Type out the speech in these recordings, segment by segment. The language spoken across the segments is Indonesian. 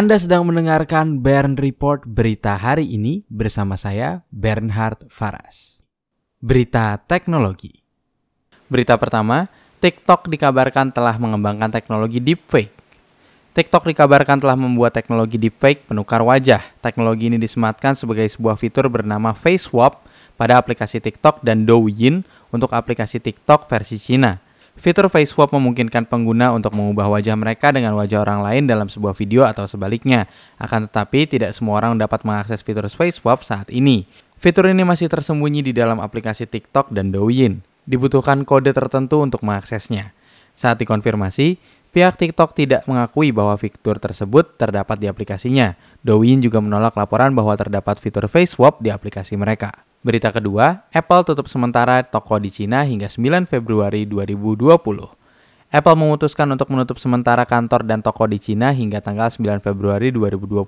Anda sedang mendengarkan Bern Report berita hari ini bersama saya Bernhard Faras. Berita teknologi. Berita pertama, TikTok dikabarkan telah mengembangkan teknologi deepfake. TikTok dikabarkan telah membuat teknologi deepfake penukar wajah. Teknologi ini disematkan sebagai sebuah fitur bernama Face Swap pada aplikasi TikTok dan Douyin untuk aplikasi TikTok versi Cina. Fitur Face Swap memungkinkan pengguna untuk mengubah wajah mereka dengan wajah orang lain dalam sebuah video atau sebaliknya. Akan tetapi, tidak semua orang dapat mengakses fitur Face Swap saat ini. Fitur ini masih tersembunyi di dalam aplikasi TikTok dan Douyin. Dibutuhkan kode tertentu untuk mengaksesnya. Saat dikonfirmasi, pihak TikTok tidak mengakui bahwa fitur tersebut terdapat di aplikasinya. Douyin juga menolak laporan bahwa terdapat fitur Face Swap di aplikasi mereka. Berita kedua, Apple tutup sementara toko di Cina hingga 9 Februari 2020. Apple memutuskan untuk menutup sementara kantor dan toko di Cina hingga tanggal 9 Februari 2020.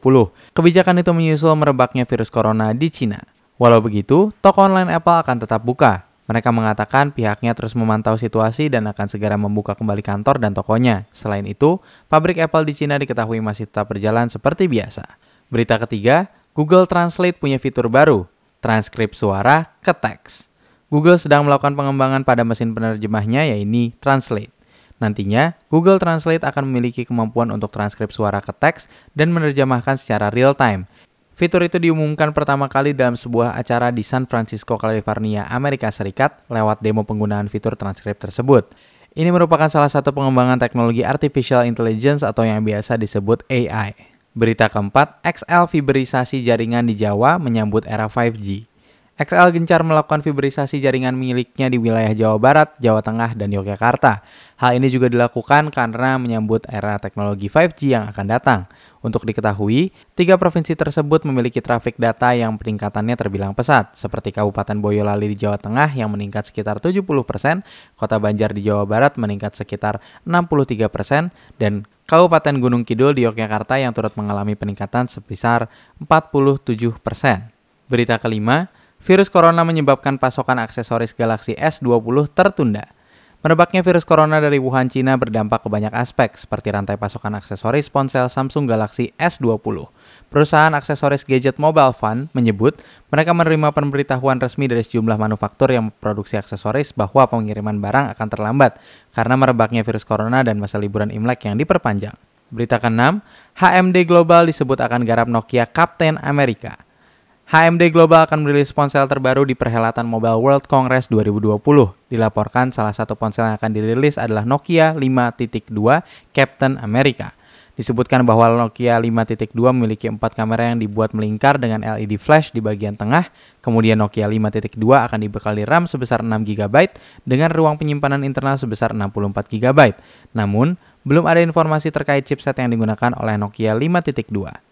Kebijakan itu menyusul merebaknya virus corona di Cina. Walau begitu, toko online Apple akan tetap buka. Mereka mengatakan pihaknya terus memantau situasi dan akan segera membuka kembali kantor dan tokonya. Selain itu, pabrik Apple di Cina diketahui masih tetap berjalan seperti biasa. Berita ketiga, Google Translate punya fitur baru, transkrip suara ke teks. Google sedang melakukan pengembangan pada mesin penerjemahnya yaitu Translate. Nantinya, Google Translate akan memiliki kemampuan untuk transkrip suara ke teks dan menerjemahkan secara real time. Fitur itu diumumkan pertama kali dalam sebuah acara di San Francisco, California, Amerika Serikat lewat demo penggunaan fitur transkrip tersebut. Ini merupakan salah satu pengembangan teknologi artificial intelligence atau yang biasa disebut AI. Berita keempat, XL fiberisasi jaringan di Jawa menyambut era 5G. XL gencar melakukan fiberisasi jaringan miliknya di wilayah Jawa Barat, Jawa Tengah, dan Yogyakarta. Hal ini juga dilakukan karena menyambut era teknologi 5G yang akan datang. Untuk diketahui, tiga provinsi tersebut memiliki trafik data yang peningkatannya terbilang pesat, seperti Kabupaten Boyolali di Jawa Tengah yang meningkat sekitar 70%, Kota Banjar di Jawa Barat meningkat sekitar 63%, dan Kabupaten Gunung Kidul di Yogyakarta yang turut mengalami peningkatan sebesar 47%. Berita kelima, virus corona menyebabkan pasokan aksesoris Galaxy S20 tertunda. Merebaknya virus corona dari Wuhan, Cina berdampak ke banyak aspek, seperti rantai pasokan aksesoris ponsel Samsung Galaxy S20. Perusahaan aksesoris gadget Mobile Fund menyebut mereka menerima pemberitahuan resmi dari sejumlah manufaktur yang memproduksi aksesoris bahwa pengiriman barang akan terlambat karena merebaknya virus corona dan masa liburan Imlek yang diperpanjang. Berita ke-6, HMD Global disebut akan garap Nokia Captain America. HMD Global akan merilis ponsel terbaru di perhelatan Mobile World Congress 2020. Dilaporkan salah satu ponsel yang akan dirilis adalah Nokia 5.2 Captain America. Disebutkan bahwa Nokia 5.2 memiliki empat kamera yang dibuat melingkar dengan LED flash di bagian tengah. Kemudian Nokia 5.2 akan dibekali RAM sebesar 6 GB dengan ruang penyimpanan internal sebesar 64 GB. Namun, belum ada informasi terkait chipset yang digunakan oleh Nokia 5.2.